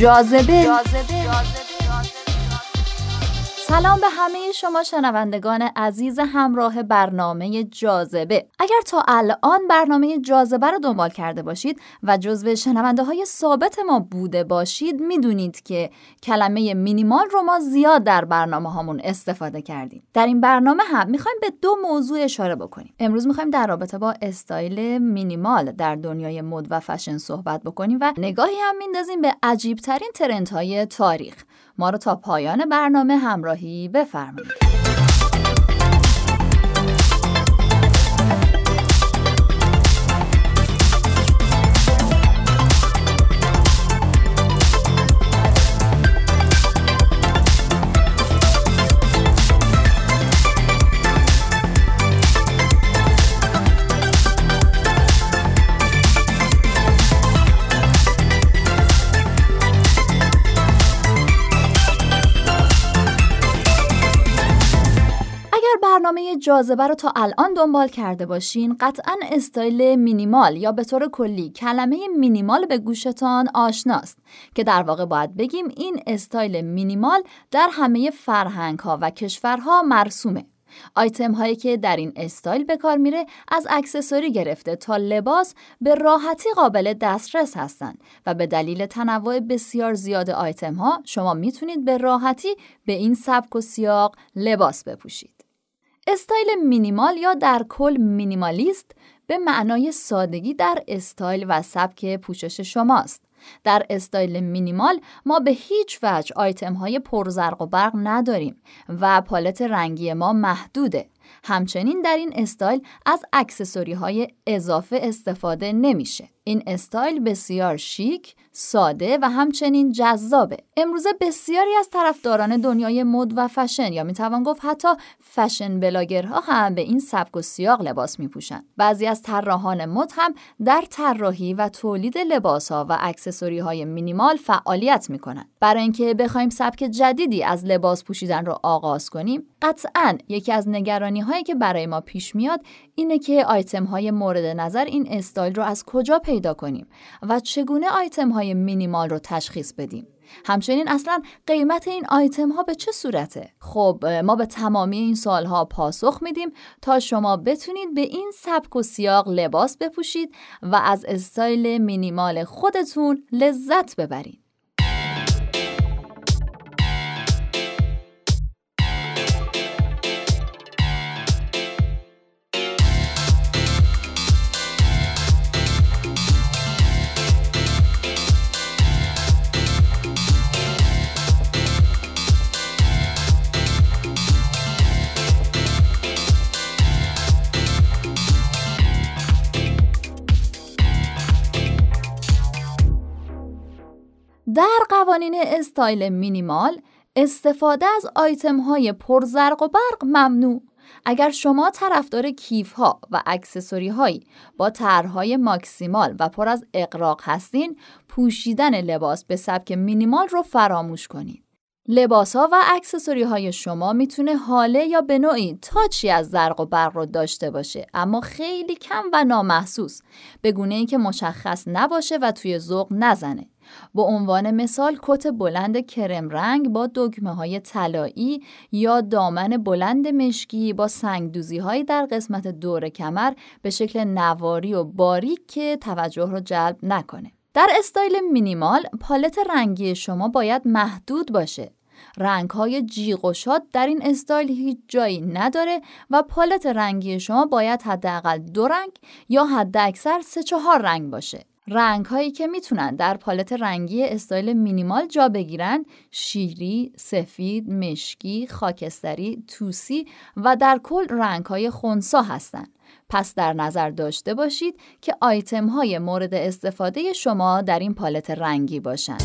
جاذبه. سلام به همه شما شنوندگان عزیز همراه برنامه جاذبه. اگر تا الان برنامه جاذبه رو دنبال کرده باشید و جزو شنونده های ثابت ما بوده باشید می‌دونید که کلمه مینیمال رو ما زیاد در برنامه هامون استفاده کردیم. در این برنامه هم می‌خوایم به دو موضوع اشاره بکنیم. امروز می‌خوایم در رابطه با استایل مینیمال در دنیای مد و فشن صحبت بکنیم و نگاهی هم میندازیم به عجیب ترین ترندهای تاریخ. ما رو تا پایان برنامه همراهی بفرمایید. جاذبه رو تا الان دنبال کرده باشین قطعا استایل مینیمال یا به طور کلی کلمه مینیمال به گوشتان آشناست که در واقع باید بگیم این استایل مینیمال در همه فرهنگ ها و کشورها مرسومه آیتم هایی که در این استایل به کار میره از اکسسوری گرفته تا لباس به راحتی قابل دسترس هستند و به دلیل تنوع بسیار زیاد آیتم ها شما می‌تونید به راحتی به این سبک و سیاق لباس بپوشید. استایل مینیمال یا در کل مینیمالیست به معنای سادگی در استایل و سبک پوشش شماست. در استایل مینیمال ما به هیچ وجه آیتم های پرزرق و برق نداریم و پالت رنگی ما محدوده. همچنین در این استایل از اکسسوری های اضافه استفاده نمیشه. این استایل بسیار شیک، ساده و همچنین جذابه. امروزه بسیاری از طرفداران دنیای مد و فشن یا می‌توان گفت حتی fashion blogger ها هم به این سبک و سیاق لباس میپوشند. بعضی از طراحان مد هم در طراحی و تولید لباس ها و اکسسوری های مینیمال فعالیت می‌کنند. برای اینکه بخوایم سبک جدیدی از لباس پوشیدن رو آغاز کنیم، قطعا یکی از نگرانی هایی که برای ما پیش میاد اینه که آیتم های مورد نظر این استایل رو از کجا پیدا کنیم و چگونه آیتم های مینیمال رو تشخیص بدیم همچنین اصلا قیمت این آیتم ها به چه صورته؟ خب ما به تمامی این سوال ها پاسخ میدیم تا شما بتونید به این سبک و سیاق لباس بپوشید و از استایل مینیمال خودتون لذت ببرید. قوانین استایل مینیمال استفاده از آیتم های پرزرق و برق ممنوع. اگر شما طرفدار کیف ها و اکسسوری هایی با طرحهای ماکسیمال و پر از اغراق هستین پوشیدن لباس به سبک مینیمال رو فراموش کنید. لباس ها و اکسسوری های شما می‌تونه هاله یا به نوعی touch ی از زرق و برق رو داشته باشه اما خیلی کم و نامحسوس به گونه ای که مشخص نباشه و توی ذوق نزنه. به عنوان مثال کت بلند کرم رنگ با دگمه های طلایی یا دامن بلند مشکی با سنگدوزی های در قسمت دور کمر به شکل نواری و باریک که توجه رو جلب نکنه. در استایل مینیمال پالت رنگی شما باید محدود باشه. رنگ های جیغ و شاد در این استایل هیچ جایی نداره و پالت رنگی شما باید حداقل دو رنگ یا حد اکثر سه چهار رنگ باشه. رنگ هایی که می‌تونن در پالت رنگی استایل مینیمال جا بگیرن شیری، سفید، مشکی، خاکستری، توسی و در کل رنگ های خونسا هستند. پس در نظر داشته باشید که آیتم های مورد استفاده شما در این پالت رنگی باشند.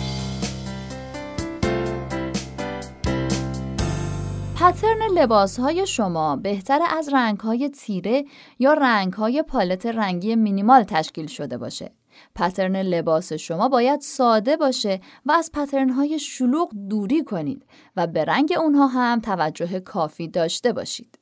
pattern لباس های شما بهتره از رنگ های تیره یا رنگ های پالت رنگی مینیمال تشکیل شده باشه. pattern لباس شما باید ساده باشه و از pattern های شلوغ دوری کنید و به رنگ اونها هم توجه کافی داشته باشید.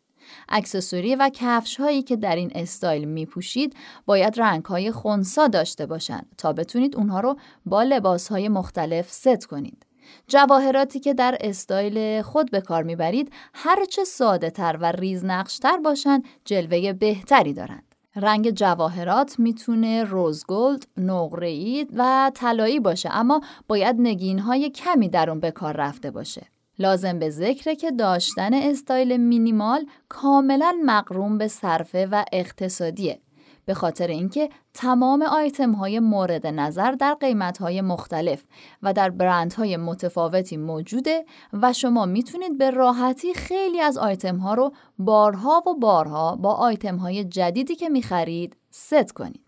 اکسسوری و کفش هایی که در این استایل می پوشید باید رنگ های خونسا داشته باشند تا بتونید اونها رو با لباس های مختلف ست کنید. جواهراتی که در استایل خود به کار می‌برید هرچه ساده تر و ریزنقشتر باشند جلوه بهتری دارند. رنگ جواهرات می‌تونه rose gold، نقره‌ای و طلایی باشه اما باید نگین های کمی در اون به کار رفته باشه. لازم به ذکره که داشتن استایل مینیمال کاملا مقرون به صرفه و اقتصادیه به خاطر اینکه تمام آیتم های مورد نظر در قیمت های مختلف و در برند های متفاوتی موجوده و شما می‌تونید به راحتی خیلی از آیتم ها رو بارها و بارها با آیتم های جدیدی که می‌خرید ست کنید.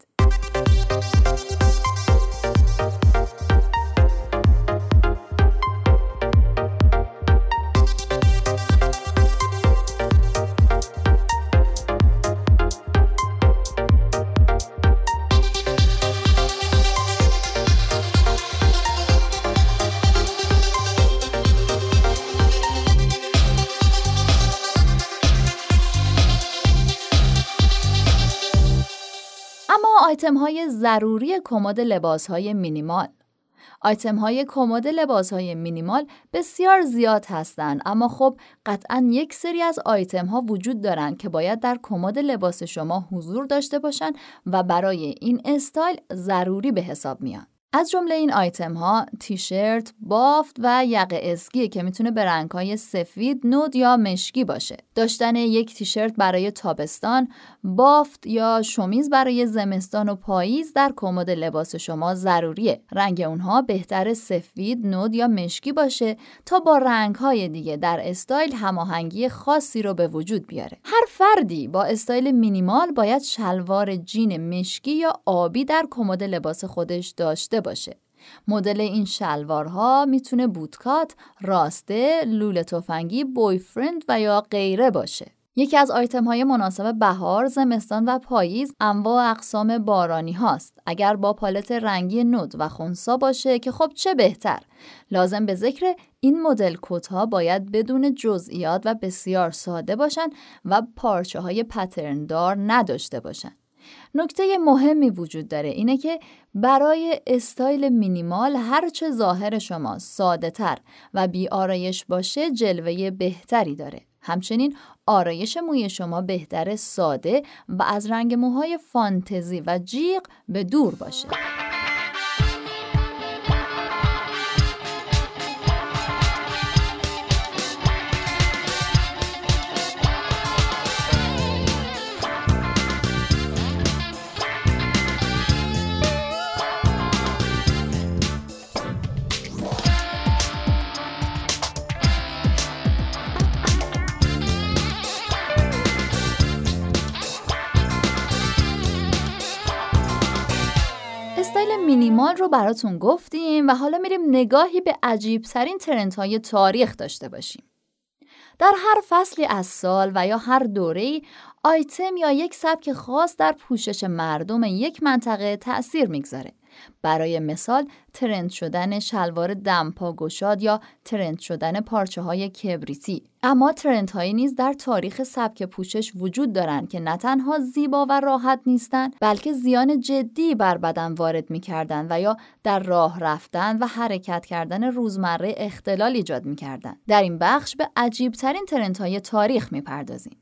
آیتم های ضروری کمد لباس های مینیمال. آیتم های کمد لباس های مینیمال بسیار زیاد هستند اما خب قطعا یک سری از آیتم ها وجود دارند که باید در کمد لباس شما حضور داشته باشند و برای این استایل ضروری به حساب میان. از جمله این آیتم ها تیشرت، بافت و یقه اسکی که می‌تونه به رنگ های سفید، nude یا مشکی باشه. داشتن یک تیشرت برای تابستان، بافت یا شمیز برای زمستان و پاییز در کمد لباس شما ضروریه. رنگ اونها بهتر سفید، nude یا مشکی باشه تا با رنگ های دیگه در استایل هماهنگی خاصی رو به وجود بیاره. هر فردی با استایل مینیمال باید شلوار جین مشکی یا آبی در کمد لباس خودش داشته باشه. مدل این شلوارها می‌تونه bootcut، راسته، لوله تفنگی، boyfriend و یا غیره باشه. یکی از آیتم های مناسب بهار، زمستان و پاییز انواع اقسام بارانی هاست. اگر با پالت رنگی نود و خونسا باشه که خب چه بهتر. لازم به ذکر این مدل کت ها باید بدون جزئیات و بسیار ساده باشند و پارچه های پترن دار نداشته باشند. نکته مهمی وجود داره اینه که برای استایل مینیمال هرچه ظاهر شما ساده تر و بی آرایش باشه جلوه بهتری داره. همچنین آرایش موی شما بهتر ساده و از رنگ موهای فانتزی و جیغ به دور باشه. براتون گفتیم و حالا میریم نگاهی به عجیب ترین ترنت های تاریخ داشته باشیم. در هر فصلی از سال و یا هر دوره آیتم یا یک سبک خاص در پوشش مردم یک منطقه تأثیر می‌گذاره برای مثال ترند شدن شلوار دمپا گشاد یا ترند شدن پارچه های کبریتی. اما ترند هایی نیز در تاریخ سبک پوشش وجود دارند که نه تنها زیبا و راحت نیستند بلکه زیان جدی بر بدن وارد می‌کردند و یا در راه رفتن و حرکت کردن روزمره اختلال ایجاد می‌کردند. در این بخش به عجیب ترین ترند های تاریخ می‌پردازیم.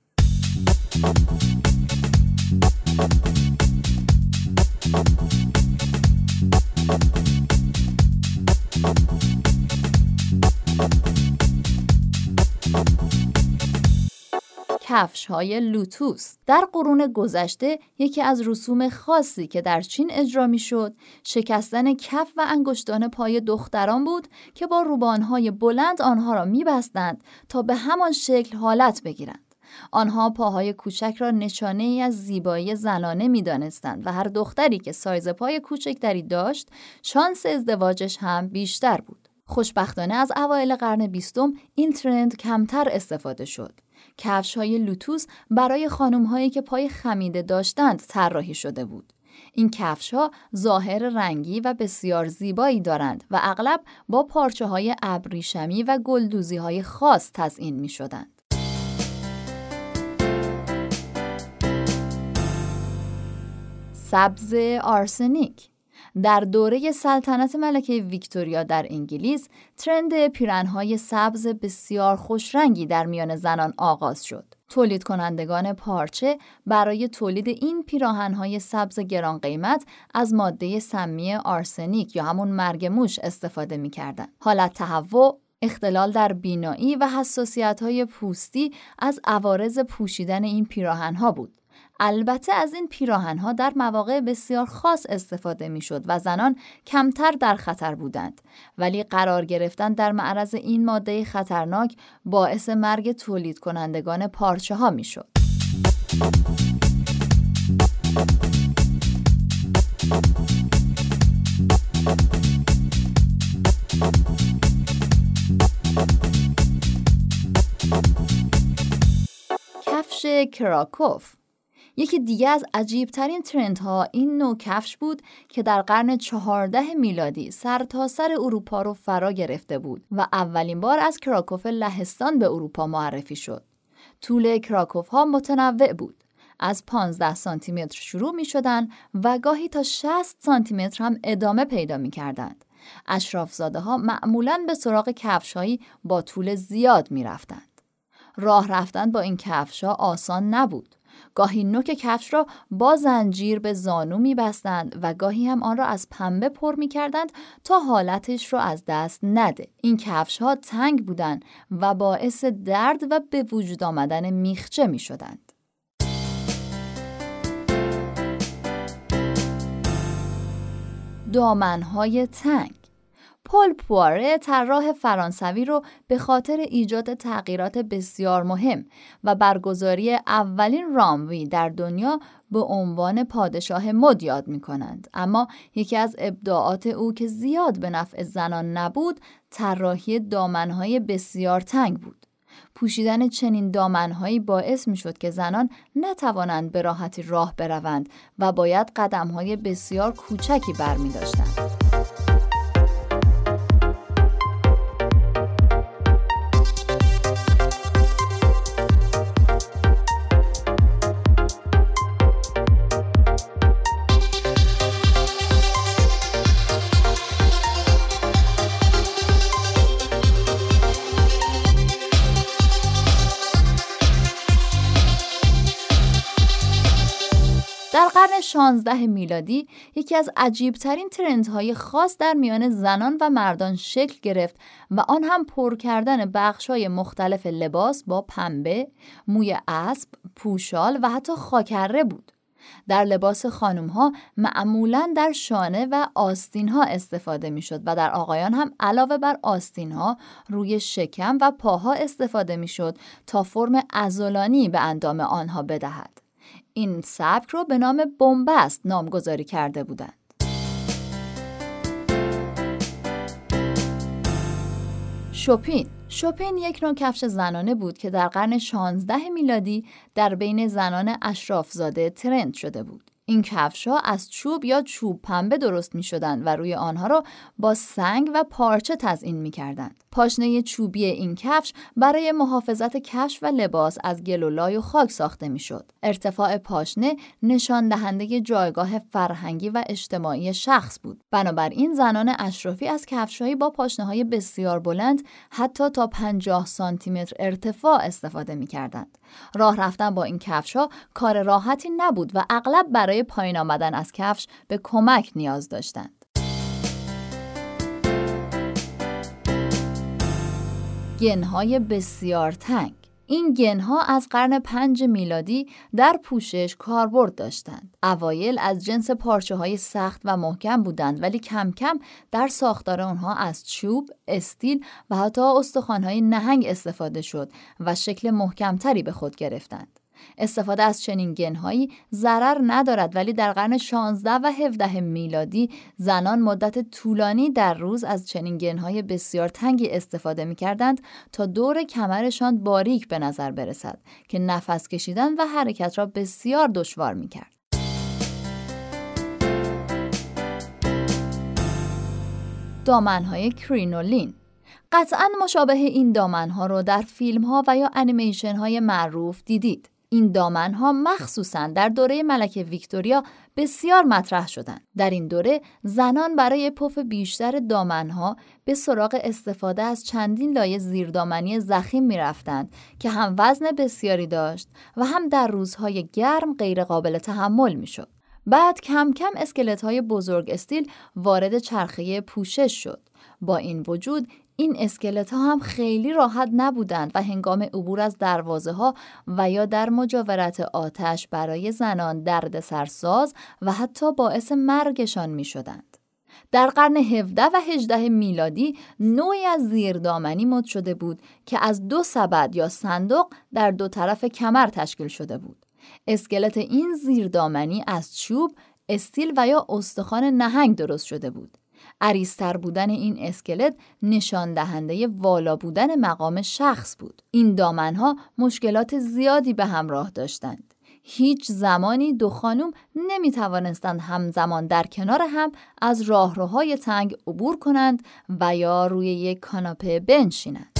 کفش های لوتوس در قرون گذشته یکی از رسوم خاصی که در چین اجرا می شد شکستن کف و انگشتان پای دختران بود که با روبانهای بلند آنها را می بستند تا به همان شکل حالت بگیرند. آنها پاهای کوچک را نشانه ای از زیبایی زنانه می دانستند و هر دختری که سایز پای کوچکتری داشت شانس ازدواجش هم بیشتر بود. خوشبختانه از اوایل قرن بیستم این ترند کمتر استفاده شد. کفش های لوتوس برای خانم هایی که پای خمیده داشتند طراحی شده بود. این کفش ها ظاهر رنگی و بسیار زیبایی دارند و اغلب با پارچه های ابریشمی و گلدوزی های خاص تزئین می شدند. سبز آرسنیک در دوره سلطنت ملکه ویکتوریا در انگلیس ترند پیرنهای سبز بسیار خوشرنگی در میان زنان آغاز شد. تولید کنندگان پارچه برای تولید این پیراهنهای سبز گران قیمت از ماده سمی آرسنیک یا همون مرگ موش استفاده می کردن. حالت تهوع اختلال در بینایی و حساسیت های پوستی از عوارض پوشیدن این پیراهنها بود. البته از این پیراهن ها در مواقع بسیار خاص استفاده می شد و زنان کمتر در خطر بودند ولی قرار گرفتن در معرض این ماده خطرناک باعث مرگ تولید کنندگان پارچه ها می شد. کفش کراکوف یکی دیگه از عجیبترین ترند ها این نوع کفش بود که در قرن چهارده میلادی سرتاسر سر اروپا رو فرا گرفته بود و اولین بار از کراکوف لهستان به اروپا معرفی شد. طول کراکوف ها متنوع بود. از 15 سانتی متر شروع می شدن و گاهی تا 60 سانتی متر هم ادامه پیدا می کردند. اشرافزاده ها معمولا به سراغ کفشهایی با طول زیاد می رفتند. راه رفتن با این کفش ها آسان نبود. گاهی نوک کفش را با زنجیر به زانو می بستند و گاهی هم آن را از پنبه پر می کردند تا حالتش را از دست نده. این کفش ها تنگ بودند و باعث درد و به وجود آمدن میخچه می شدند. دامنهای تنگ پل پواره طراح فرانسوی رو به خاطر ایجاد تغییرات بسیار مهم و برگزاری اولین راموی در دنیا به عنوان پادشاه مد یاد می کنند. اما یکی از ابداعات او که زیاد به نفع زنان نبود طراحی دامنهای بسیار تنگ بود. پوشیدن چنین دامنهایی باعث می شد که زنان نتوانند به راحتی راه بروند و باید قدمهای بسیار کوچکی برمی داشتند. 16 میلادی یکی از عجیبترین ترندهای خاص در میان زنان و مردان شکل گرفت و آن هم پر کردن بخشای مختلف لباس با پنبه، موی اسب، پوشال و حتی خاکره بود. در لباس خانم ها معمولا در شانه و آستین ها استفاده می شد و در آقایان هم علاوه بر آستین ها روی شکم و پاها استفاده می شد تا فرم ازولانی به اندام آنها بدهد. این سبک رو به نام بنبست نامگذاری کرده بودند. شوپین شوپین یک نوع کفش زنانه بود که در قرن 16 میلادی در بین زنان اشرافزاده ترند شده بود. این کفش ها از چوب یا چوب پنبه درست می شدند و روی آنها را با سنگ و پارچه تزئین می کردند. پاشنه چوبی این کفش برای محافظت کفش و لباس از گل و لای و خاک ساخته می شد. ارتفاع پاشنه نشان دهنده جایگاه فرهنگی و اجتماعی شخص بود. بنابراین زنان اشرافی از کفشهایی با پاشنه های بسیار بلند حتی تا 50 سانتی متر ارتفاع استفاده می کردند. راه رفتن با این کفش ها کار راحتی نبود و اغلب برای پایین آمدن از کفش به کمک نیاز داشتند. گنهای بسیار تنگ این گنها از قرن پنج میلادی در پوشش کاربرد داشتند. اوایل از جنس پارچه های سخت و محکم بودند ولی کم کم در ساختار آنها از چوب، استیل و حتی های نهنگ استفاده شد و شکل محکمتری به خود گرفتند. استفاده از چنین گنهایی ضرر ندارد ولی در قرن 16 و 17 میلادی زنان مدت طولانی در روز از چنین گنهای بسیار تنگی استفاده می کردند تا دور کمرشان باریک به نظر برسد که نفس کشیدن و حرکت را بسیار دشوار می کرد. دامنهای کرینولین قطعا مشابه این دامنها رو در فیلم ها و یا انیمیشن های معروف دیدید. این دامنها مخصوصا در دوره ملکه ویکتوریا بسیار مطرح شدند. در این دوره زنان برای پف بیشتر دامنها به سراغ استفاده از چندین لایه زیردامنی زخیم می‌رفتند که هم وزن بسیاری داشت و هم در روزهای گرم غیرقابل تحمل می‌شد. بعد کم کم اسکلت های بزرگ استیل وارد چرخه پوشش شد. با این وجود این اسکلت ها هم خیلی راحت نبودند و هنگام عبور از دروازه ها و یا در مجاورت آتش برای زنان درد سرساز و حتی باعث مرگشان می شدند. در قرن 17 و 18 میلادی نوعی از زیردامنی مد شده بود که از دو سبد یا صندوق در دو طرف کمر تشکیل شده بود. اسکلت این زیردامنی از چوب، استیل و یا استخوان نهنگ درست شده بود. عریستر بودن این اسکلت نشان دهنده والا بودن مقام شخص بود. این دامنها مشکلات زیادی به همراه داشتند. هیچ زمانی دو خانم نمی توانستند همزمان در کنار هم از راهروهای تنگ عبور کنند و یا روی یک کاناپه بنشینند.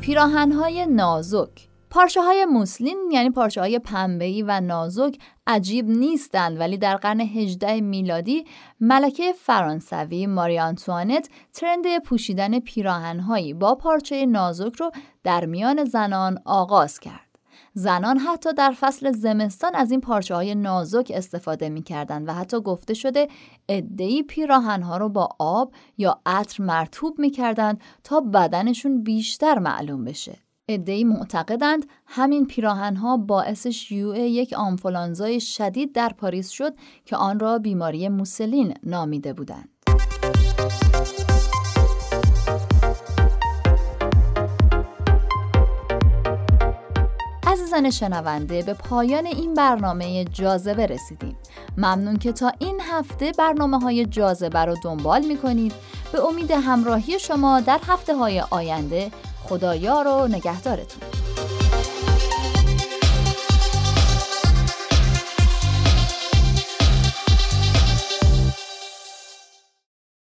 پیراهنهای نازک پارچه های موسلین یعنی پارچه های پنبه‌ای و نازک عجیب نیستند ولی در قرن 18 میلادی ملکه فرانسوی ماری آنتوانت ترند پوشیدن پیراهنهایی با پارچه نازک رو در میان زنان آغاز کرد. زنان حتی در فصل زمستان از این پارچه های نازک استفاده می و حتی گفته شده ادهی پیراهن ها رو با آب یا عطر مرتوب می تا بدنشون بیشتر معلوم بشه. ادهی معتقدند همین پیراهنها باعث شیوع یک آنفولانزای شدید در پاریس شد که آن را بیماری موسلین نامیده بودند. عزیزان شنونده به پایان این برنامه جاذبه رسیدیم ممنون که تا این هفته برنامه های جاذبه رو دنبال می به امید همراهی شما در هفته های آینده خدایا رو نگهدارتون.